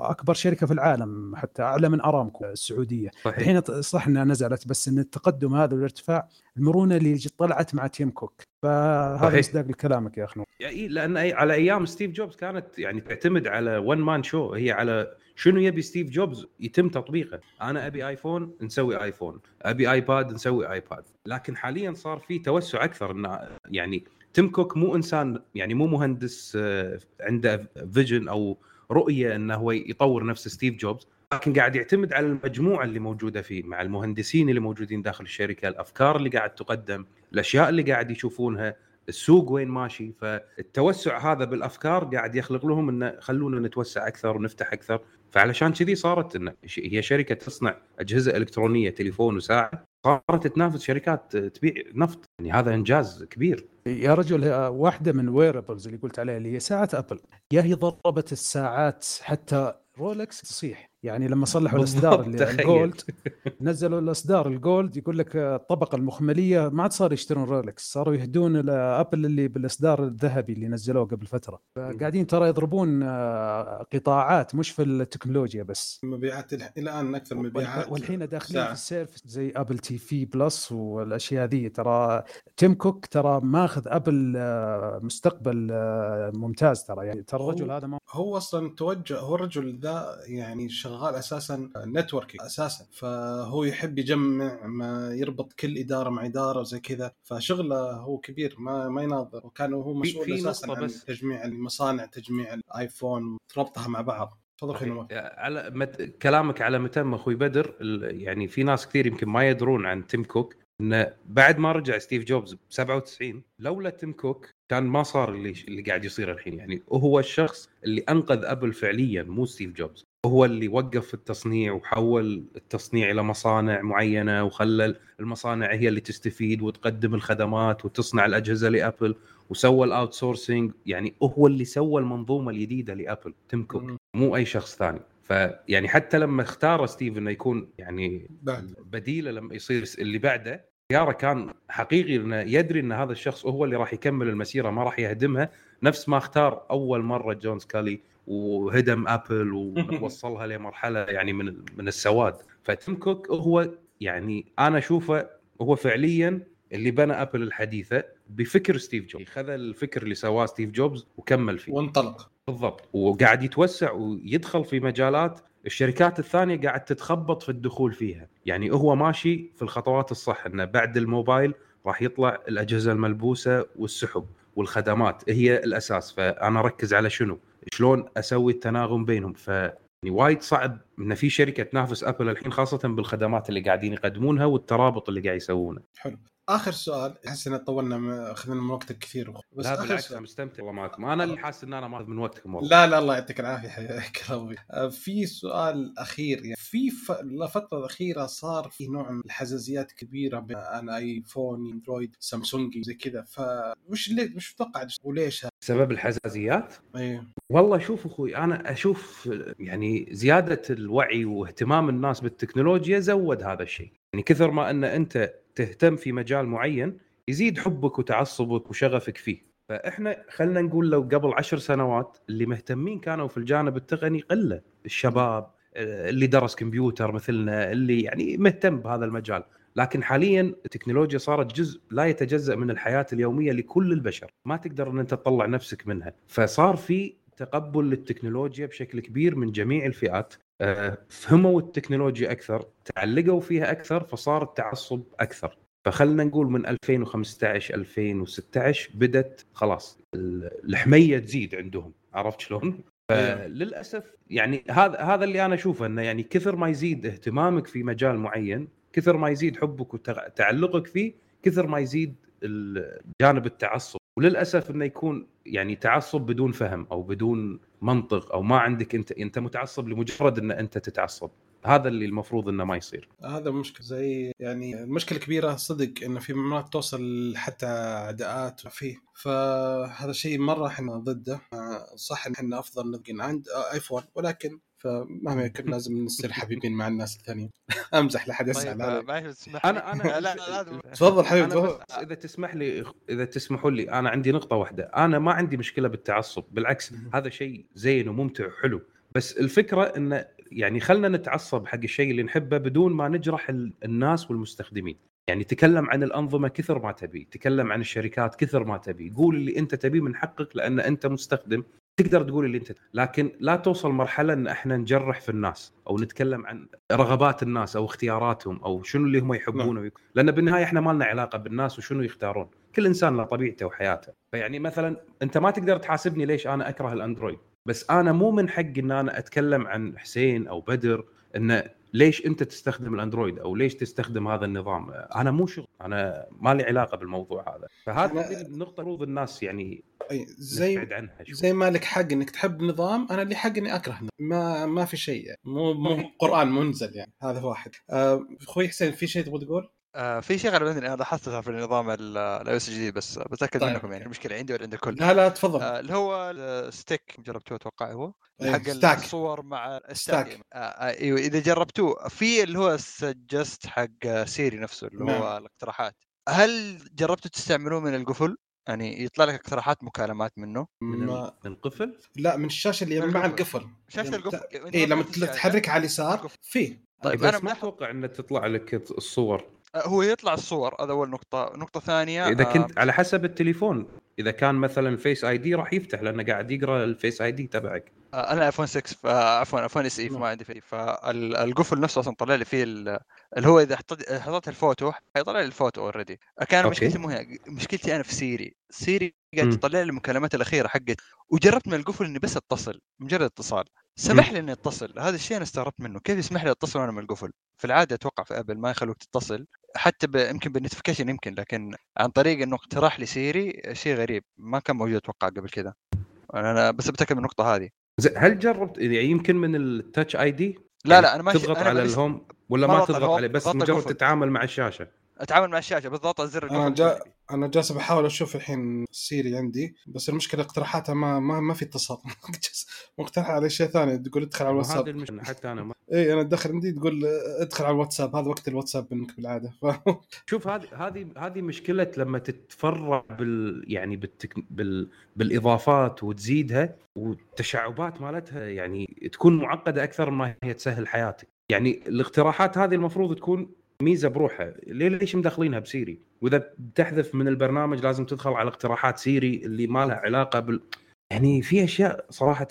أكبر شركة في العالم حتى أعلى من أرامكو السعودية. صحيح. الحين صح إنها نزلت بس إن التقدم هذا والارتفاع المرونة اللي طلعت مع تيم كوك. فهذا مصداق لكلامك يا أخ نواف
يعني لأن على أيام ستيف جوبز كانت يعني تعتمد على one man show هي على شنو يبي ستيف جوبز يتم تطبيقه. أنا أبي iPhone نسوي iPhone. أبي iPad نسوي iPad. لكن حاليا صار في توسع أكثر انه يعني تيم كوك مو إنسان يعني مو مهندس آه، عنده vision أو رؤية إنه هو يطور نفس ستيف جوبز لكن قاعد يعتمد على المجموعة اللي موجودة فيه مع المهندسين اللي موجودين داخل الشركة الأفكار اللي قاعد تقدم الأشياء اللي قاعد يشوفونها السوق وين ماشي. فالتوسع هذا بالأفكار قاعد يخلق لهم إنه خلونا نتوسع أكثر ونفتح أكثر. فعلشان كذي صارت انه هي شركة تصنع أجهزة إلكترونية تليفون وساعة. صارت تنافس شركات تبيع نفط. يعني هذا إنجاز كبير.
يا رجل واحدة من wearables اللي قلت عليها اللي هي ساعة Apple. يا هي ضربت الساعات حتى Rolex تصيح. يعني لما صلحوا الإصدار اللي ال gold نزلوا الإصدار ال gold يقول لك الطبقة المخملية ما عاد صار يشترون Rolex صاروا يهدون Apple اللي بالإصدار الذهبي اللي نزلوه قبل فترة. قاعدين ترى يضربون آه، قطاعات مش في التكنولوجيا بس.
مبيعات الآن أكثر مبيعات
والحين داخلين في ال service زي Apple TV Plus والأشياء ذي. ترى تيم كوك ترى ماخذ Apple آه، مستقبل آه، ممتاز ترى. يعني ترى الرجل هذا ما
هو أصلا توجه هو الرجل ذا يعني شغال أساسا networking أساسا. فهو يحب يجمع ما يربط كل إدارة مع إدارة وزي كذا. فشغله هو كبير ما ما يناظر. وكان هو مسؤول في أساسا عن بس. تجميع المصانع تجميع ال iPhone تربطها مع بعض. تفضل
على مت... كلامك على متم أخوي بدر يعني في ناس كثير يمكن ما يدرون عن تيم كوك انه بعد ما رجع ستيف جوبز ب 97 لولا تيم كوك كان ما صار اللي اللي قاعد يصير الحين. يعني وهو الشخص اللي أنقذ Apple فعليا مو ستيف جوبز. هو اللي وقف التصنيع وحول التصنيع إلى مصانع معينة وخلى المصانع هي اللي تستفيد وتقدم الخدمات وتصنع الأجهزة ل Apple وسوى ال outsourcing يعني هو اللي سوى المنظومة الجديدة ل Apple تيم كوك مو أي شخص ثاني. فيعني حتى لما اختار ستيف إنه يكون يعني بديله لما يصير اللي بعده اختياره كان حقيقي إنه يدري إن هذا الشخص هو اللي راح يكمل المسيرة ما راح يهدمها. نفس ما اختار أول مرة جون سكالي وهدم Apple ووصلها لمرحلة يعني من من السواد. فتيم كوك هو يعني أنا أشوفه هو فعليا اللي بنى Apple الحديثة بفكر ستيف جوبز. خذ الفكر اللي سواه ستيف جوبز وكمل فيه.
وانطلق.
بالضبط. وقاعد يتوسع ويدخل في مجالات الشركات الثانية قاعد تتخبط في الدخول فيها. يعني هو ماشي في الخطوات الصح إنه بعد الموبايل راح يطلع الأجهزة الملبوسة والسحب والخدمات. هي الأساس. فأنا أركز على شنو؟ شلون أسوي التناغم بينهم. ف يعني وايد صعب إن في شركة تنافس ابل الحين خاصة بالخدمات اللي قاعدين يقدمونها والترابط اللي قاعد يسوونه.
حلو. آخر سؤال أحس إن طولنا أخذنا من وقتك كثير
بس لا بالعكس أنا مستمتع والله معكم أنا اللي حاسس إن أنا ماخذ من وقتكم والله.
لا لا الله يعطيك العافية حياك ربي آه، في سؤال أخير يعني في ف... الفترة الاخيره صار في نوع من الحزازيات كبيرة بين أنا آيفون أندرويد سامسونج زي كذا. فوش اللي وش تتوقع؟ وليش؟
سبب الحزازيات؟
أيوه
والله شوف أخوي أنا أشوف يعني زيادة الوعي واهتمام الناس بالتكنولوجيا زود هذا الشيء. يعني كثر ما أن أنت تهتم في مجال معين يزيد حبك وتعصبك وشغفك فيه. فإحنا خلينا نقول لو قبل عشر سنوات اللي مهتمين كانوا في الجانب التقني قلة. الشباب اللي درس كمبيوتر مثلنا اللي يعني مهتم بهذا المجال. لكن حاليا التكنولوجيا صارت جزء لا يتجزأ من الحياة اليومية لكل البشر. ما تقدر إن أنت تطلع نفسك منها. فصار في تقبل للتكنولوجيا بشكل كبير من جميع الفئات. آه، فهموا التكنولوجيا أكثر تعلقوا فيها أكثر فصار التعصب أكثر. فخلنا نقول من 2015 2016 بدت خلاص الحميه تزيد عندهم. عرفت شلون؟ فللأسف يعني هذا هذا اللي أنا أشوفه إنه يعني كثر ما يزيد اهتمامك في مجال معين كثر ما يزيد حبك وتعلقك فيه كثر ما يزيد جانب التعصب. وللأسف إنه يكون يعني تعصب بدون فهم أو بدون منطق أو ما عندك أنت أنت متعصب لمجرد إن أنت تتعصب. هذا اللي المفروض إنه ما يصير.
هذا مشكلة زي يعني المشكلة الكبيره صدق إنه في مرات توصل حتى عداءات فيه. فهذا شيء مرة إحنا ضده. صح إن إحنا أفضل نبقى عند ايفون ولكن فمهما يكن لازم نصير حبيبين مع الناس الثانيين. أمزح لحد يسال
طيب
علي
أنا أنا
لا لا
تفضل حبيبي
إذا تسمح لي إذا تسمحوا لي أنا عندي نقطة واحدة. أنا ما عندي مشكلة بالتعصب بالعكس هذا شيء زين وممتع وحلو. بس الفكرة انه يعني خلنا نتعصب حق الشيء اللي نحبه بدون ما نجرح الناس والمستخدمين. يعني تكلم عن الأنظمة كثر ما تبي تكلم عن الشركات كثر ما تبي. قول اللي أنت تبيه من حقك لأن أنت مستخدم تقدر تقول اللي انت لكن لا توصل مرحلة إن إحنا نجرح في الناس أو نتكلم عن رغبات الناس أو اختياراتهم أو شنو اللي هم يحبونه نعم. لأن بالنهاية إحنا ما لنا علاقة بالناس وشنو يختارون. كل إنسان له طبيعته وحياته. فيعني مثلا أنت ما تقدر تحاسبني ليش أنا أكره الأندرويد. بس أنا مو من حقي إن أنا أتكلم عن حسين أو بدر انه ليش أنت تستخدم الأندرويد أو ليش تستخدم هذا النظام؟ أنا مو شغل أنا ما لي علاقة بالموضوع هذا. فهذه النقطة المفروض الناس يعني
زي عنها زي ما لك حق إنك تحب نظام أنا لي حق إني أكره ما ما في شيء يعني. مو مو قرآن منزل يعني هذا واحد. آه، أخوي حسين في شيء تبغى تقول؟
آه في شيء غالبا أنا لاحظتها في النظام ال iOS الجديد بس بتأكد طيب. منكم يعني المشكلة عندي ولا عند الكل
لا لا تفضل.
آه اللي هو ال stack جربتوه أتوقع هو؟
أيه
حق
stack.
الصور مع stack. آه إيوه إذا جربتوه في اللي هو suggest حق Siri نفسه اللي نعم. هو الاقتراحات. هل جربتوا تستعملوه من القفل؟ يعني يطلع لك اقتراحات مكالمات منه؟
من ما... القفل؟
لا من الشاشة اللي مع القفل.
شاشة القفل.
اي لما تحرك على اليسار فيه.
طيب أنا ما أتوقع ان تطلع لك الصور.
آه، هو يطلع الصور هذا أول نقطة، نقطة ثانية
إذا كنت على حسب التليفون، إذا كان مثلا Face ID راح يفتح لأنه قاعد يقرأ ال Face ID تبعك.
آه أنا iPhone 6 عفوا iPhone SE فما عندي فيه. فالقفل نفسه أصلا طلع لي فيه اللي هو إذا حطيت الفوتو حيطلع لي ال photo already كان مشكلتي مو هي مشكلتي أنا في Siri Siri قاعد تطلع لي المكالمات الأخيرة حقت. وجربت من القفل إني بس أتصل مجرد اتصال. سمح لي إني أتصل. هذا الشيء أنا استغربت منه. كيف يسمح لي أتصل وأنا من القفل؟ في العادة أتوقع في Apple ما يخلوك تتصل. حتى ب... يمكن بال notification يمكن لكن عن طريق إنه اقتراح ل Siri شيء غريب. ما كان موجود أتوقع قبل كذا أنا بس بتأكد من النقطة هذه.
هل جربت يعني يمكن من ال Touch ID
لا لا أنا ما
تضغط
أنا
على ال home ولا ما تضغط عليه بس مجرد تتعامل مع الشاشة؟
أتعامل مع الشاشة بالضغط على زر
أنا جا... أنا جالس بحاول أشوف الحين Siri عندي بس المشكلة اقتراحاتها ما ما, ما في اتصال. مقترح على شيء ثاني تقول ادخل على الواتساب
هذه المشكلة حتى أنا ما...
اي أنا ادخل عندي تقول ادخل على الواتساب هذا وقت الواتساب منك بالعادة. ف...
شوف هذه هذه هذه مشكلة لما تتفرع بال يعني بالتك... بال... بالإضافات وتزيدها والتشعبات مالتها يعني تكون معقدة أكثر ما هي تسهل حياتك يعني الاقتراحات هذه المفروض تكون ميزة بروحها ليه ليش مدخلينها بسيري؟ وإذا بتحذف من البرنامج لازم تدخل على اقتراحات سيري اللي ما لها علاقة بال. يعني في أشياء صراحة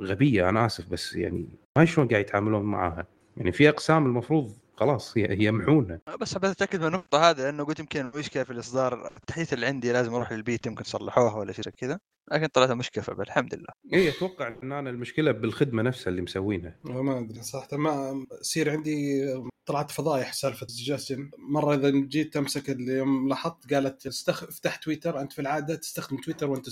غبية أنا آسف بس يعني ما شلون قاعد يتعاملون معاها. يعني في أقسام المفروض خلاص هي يمحونها
بس حبيت أتأكد من النقطة هذه لأنه قلت يمكن المشكلة في الإصدار التحديث اللي عندي لازم أروح للبيت يمكن صلحوها ولا شيء زي كذا لكن طلعت مشكلة فالحمد لله.
إي أتوقع إن أنا المشكلة بالخدمة نفسها اللي مسوينها.
ما أدري صراحة ما يصير عندي طلعت فضايح سالفة سجستن مرة إذا جيت أمسك اللي يوم لاحظت قالت استخ... افتح تويتر أنت في العادة تستخدم تويتر وأنت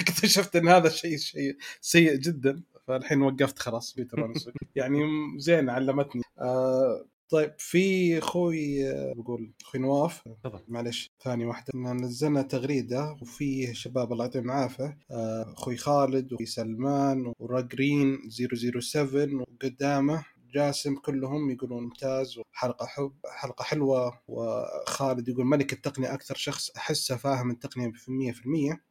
اكتشفت إن هذا الشيء شيء سيء جدا فالحين وقفت خلاص تويتر يعني زين علمتني. آه طيب في أخوي بقول أخوي نواف
تفضل.
معلش ثاني واحدة نزلنا تغريدة وفيه شباب الله يعطيهم العافية آه، أخوي خالد وأخوي سلمان وراجرين 007 وقدامه جاسم كلهم يقولون ممتاز وحلقة حب حلقة حلوة وخالد يقول ملك التقنية أكثر شخص أحسه فاهم التقنية في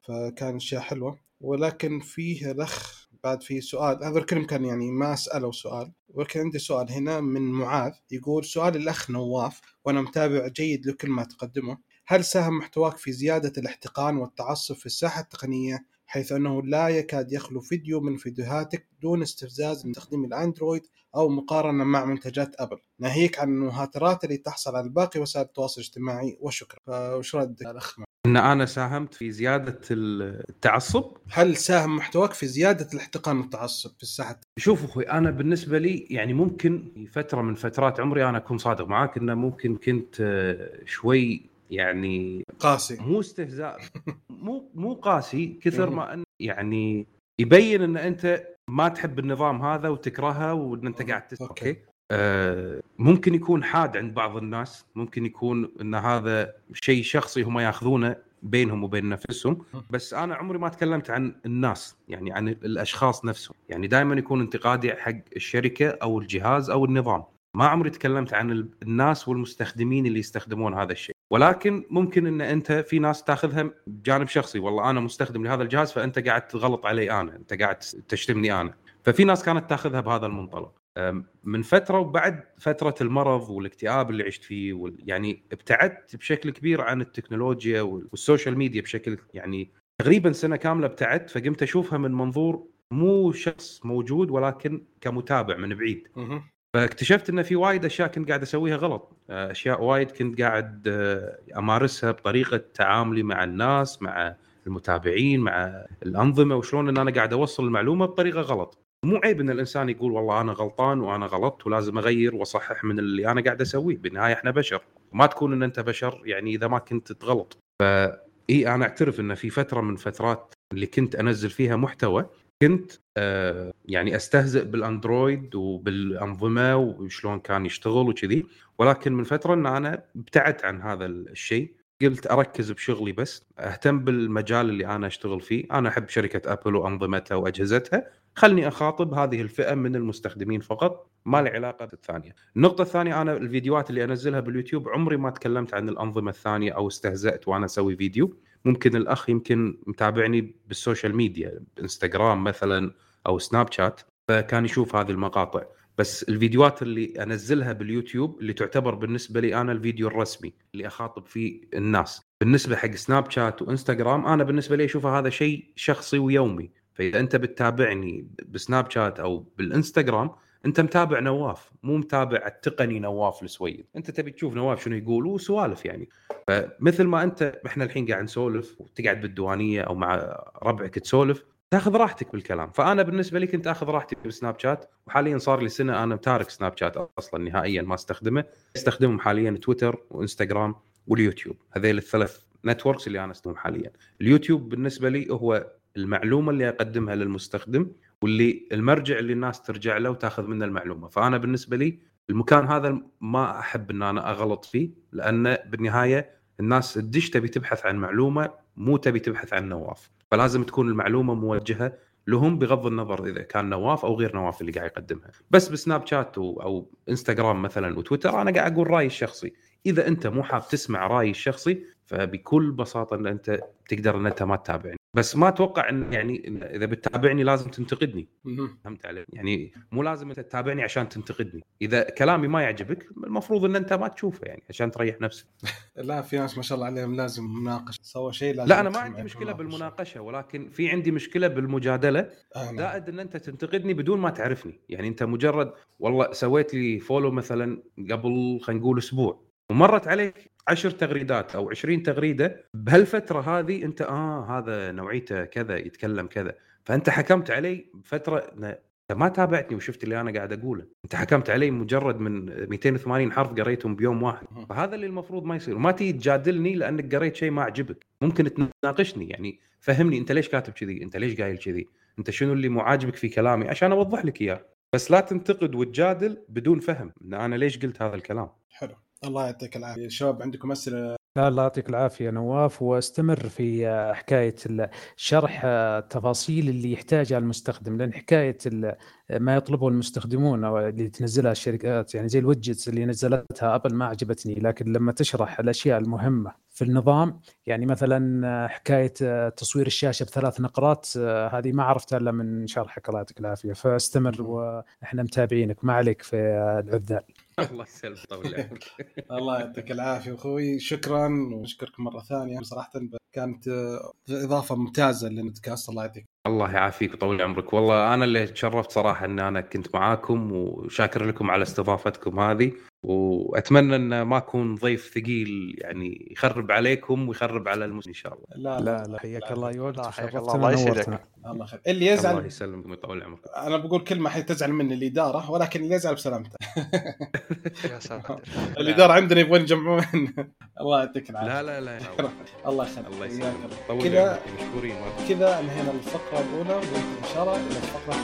100% فكان أشياء حلوة. ولكن فيه الأخ بعد في سؤال هذا الكلام كان يعني ما أسأله سؤال ولكن عندي سؤال هنا من معاذ يقول سؤال الأخ نواف وأنا متابع جيد لكل ما تقدمه هل ساهم محتواك في زيادة الاحتقان والتعصب في الساحة التقنية حيث أنه لا يكاد يخلو فيديو من فيديوهاتك دون استفزاز مستخدمي الأندرويد أو مقارنة مع منتجات أبل؟ ناهيك عن المهاترات اللي تحصل على باقي وسائل التواصل الاجتماعي وشكرا. فوش ردك الأخ
إن أنا ساهمت في زيادة التعصب.
هل ساهم محتواك في زيادة الاحتقان والتعصب في الساحة؟
شوف أخوي أنا بالنسبة لي يعني ممكن في فترة من فترات عمري أنا أكون صادق معاك إنه ممكن كنت آه، شوي يعني
قاسي.
مو استهزاء. مو مو قاسي كثر ما ان يعني يبين إن أنت ما تحب النظام هذا وتكرهه وإن أنت قاعد.
أوكي.
أوكي؟ آه ممكن يكون حاد عند بعض الناس ممكن يكون إن هذا شيء شخصي هم ياخذونه بينهم وبين نفسهم. بس أنا عمري ما تكلمت عن الناس يعني عن الأشخاص نفسهم. يعني دائما يكون انتقادي حق الشركة أو الجهاز أو النظام. ما عمري تكلمت عن ال- الناس والمستخدمين اللي يستخدمون هذا الشيء. ولكن ممكن إن أنت في ناس تاخذها بجانب شخصي. والله أنا مستخدم لهذا الجهاز فأنت قاعد تغلط علي أنا أنت قاعد تشتمني أنا. ففي ناس كانت تاخذها بهذا المنطلق. من فترة وبعد فترة المرض والاكتئاب اللي عشت فيه وال... يعني ابتعدت بشكل كبير عن التكنولوجيا وال- والسوشيال ميديا بشكل يعني تقريبا سنة كاملة ابتعدت فقمت أشوفها من منظور مو شخص موجود ولكن كمتابع من بعيد. فاكتشفت إن في وايد أشياء كنت قاعد أسويها غلط. أشياء وايد كنت قاعد آه، أمارسها بطريقة تعاملي مع الناس مع المتابعين مع الأنظمة وشلون إن أنا قاعد أوصل المعلومة بطريقة غلط. مو عيب إن الإنسان يقول والله أنا غلطان وأنا غلطت ولازم أغير وأصحح من اللي أنا قاعد أسويه. بالنهاية إحنا بشر. ما تكون إن أنت بشر يعني إذا ما كنت تغلط. ف إي أنا أعترف إن في فترة من فترات اللي كنت أنزل فيها محتوى كنت آه يعني أستهزئ بالأندرويد وبالأنظمة وشلون كان يشتغل وكذي. ولكن من فترة إن أنا ابتعدت عن هذا الشيء. قلت أركز بشغلي بس. أهتم بالمجال اللي أنا أشتغل فيه. أنا أحب شركة أبل وأنظمتها وأجهزتها. خلني أخاطب هذه الفئة من المستخدمين فقط ما لي علاقة بالثانية. النقطة الثانية أنا الفيديوهات اللي أنزلها باليوتيوب عمري ما تكلمت عن الأنظمة الثانية أو استهزأت وأنا أسوي فيديو. ممكن الأخ يمكن متابعني بالسوشيال ميديا بانستغرام مثلا أو سناب شات فكان يشوف هذه المقاطع. بس الفيديوهات اللي أنزلها باليوتيوب اللي تعتبر بالنسبة لي أنا الفيديو الرسمي اللي أخاطب فيه الناس. بالنسبة حق سناب شات وإنستغرام أنا بالنسبة لي اشوفها هذا شيء شخصي ويومي. فإذا أنت بتتابعني بسناب شات أو بالإنستغرام أنت متابع نواف مو متابع التقني نواف السويد. أنت تبي تشوف نواف شنو يقول وسوالف يعني. فمثل ما أنت إحنا الحين قاعد نسولف وتقعد بالديوانية أو مع ربعك تسولف تاخذ راحتك بالكلام. فأنا بالنسبة لي كنت أخذ راحتي بسناب شات وحاليا صار لي سنة أنا تارك سناب شات أصلا نهائيا ما أستخدمه. أستخدمهم حاليا تويتر وإنستغرام واليوتيوب. هذيل الثلاث networks اللي أنا أستخدمهم حاليا. اليوتيوب بالنسبة لي هو المعلومة اللي أقدمها للمستخدم واللي المرجع اللي الناس ترجع له وتأخذ منه المعلومة. فأنا بالنسبة لي المكان هذا ما أحب إن أنا أغلط فيه لأن بالنهاية الناس تدش تبي تبحث عن معلومة مو تبي تبحث عن نواف. فلازم تكون المعلومة موجهة لهم بغض النظر إذا كان نواف أو غير نواف اللي قاعد يقدمها. بس بسناب شات أو إنستغرام مثلا وتويتر أنا قاعد أقول رأيي الشخصي. إذا أنت مو حاب تسمع رأيي الشخصي فبكل بساطة إن أنت تقدر إن أنت ما تتابعني بس ما أتوقع إن يعني إذا بتتابعني لازم تنتقدني. فهمت علي؟ يعني مو لازم أنت تتابعني عشان تنتقدني، إذا كلامي ما يعجبك المفروض إن أنت ما تشوفه يعني عشان تريح نفسك.
لا في ناس ما شاء الله عليهم لازم مناقشة سوى شيء لازم
لا أنا ما عندي مشكلة
مناقشة.
بالمناقشة ولكن في عندي
مشكلة بالمجادلة.
زائد إن أنت تنتقدني بدون ما تعرفني، يعني أنت مجرد والله سويت لي follow مثلا قبل خلينا نقول أسبوع ومرت عليك عشر تغريدات أو 20 تغريدة بهالفترة هذه أنت آه هذا نوعيته كذا يتكلم كذا. فأنت حكمت علي بفتره أنت ما تابعتني وشفت اللي أنا قاعد أقوله. أنت حكمت علي مجرد من 280 حرف قريتهم بيوم واحد. فهذا اللي المفروض ما يصير. وما تيجي تجادلني لأنك قريت شيء ما عجبك. ممكن تناقشني. يعني فهمني أنت ليش كاتب كذي؟ أنت ليش قايل كذي؟ أنت شنو اللي مو عاجبك في كلامي؟ عشان أوضح لك إياه. بس لا تنتقد وتجادل بدون فهم. إن أنا ليش قلت هذا الكلام؟
الله يعطيك العافية. شباب عندكم أسئلة؟
لا الله يعطيك العافية نواف. واستمر في آه، حكاية شرح آه، التفاصيل اللي يحتاجها المستخدم لأن حكاية ما يطلبه المستخدمون أو اللي تنزلها الشركات. يعني زي الويدجتس اللي نزلتها أبل ما عجبتني لكن لما تشرح الأشياء المهمة في النظام يعني مثلا آه، حكاية آه، تصوير الشاشة بثلاث نقرات آه، هذه ما عرفتها إلا من شرحك. الله يعطيك العافية. فاستمر وإحنا متابعينك. ما عليك في العذال
الله يسلمك طول عمرك.
الله يعطيك العافية أخوي. شكرا وأشكرك مرة ثانية. صراحة كانت إضافة ممتازة للبودكاست. الله يعطيك
الله يعافيك ويطول عمرك. والله أنا اللي تشرفت صراحة إن أنا كنت معاكم وشاكر لكم على استضافتكم هذه. وأتمنى إن ما أكون ضيف ثقيل يعني يخرب عليكم ويخرب على المسلمين إن شاء الله.
لا
لا لا حياك الله شرفتنا
الله، الله يسعدك.
الله خير اللي
الله
يزعل
يسلمكم ويطول عمرك.
أنا بقول كلمة حتزعل مني الاداره ولكن اللي يزعل بسلامته.
يا ساتر.
الإدارة عندنا يبغون يجمعون. الله يعطيك العافية.
لا لا لا.
الله يخليك.
الله يسلمك.
الله.
طول
كذا
مشكورين.
كذا انهينا الفقرة الأولى وأنتم اشاره إلى الفقرة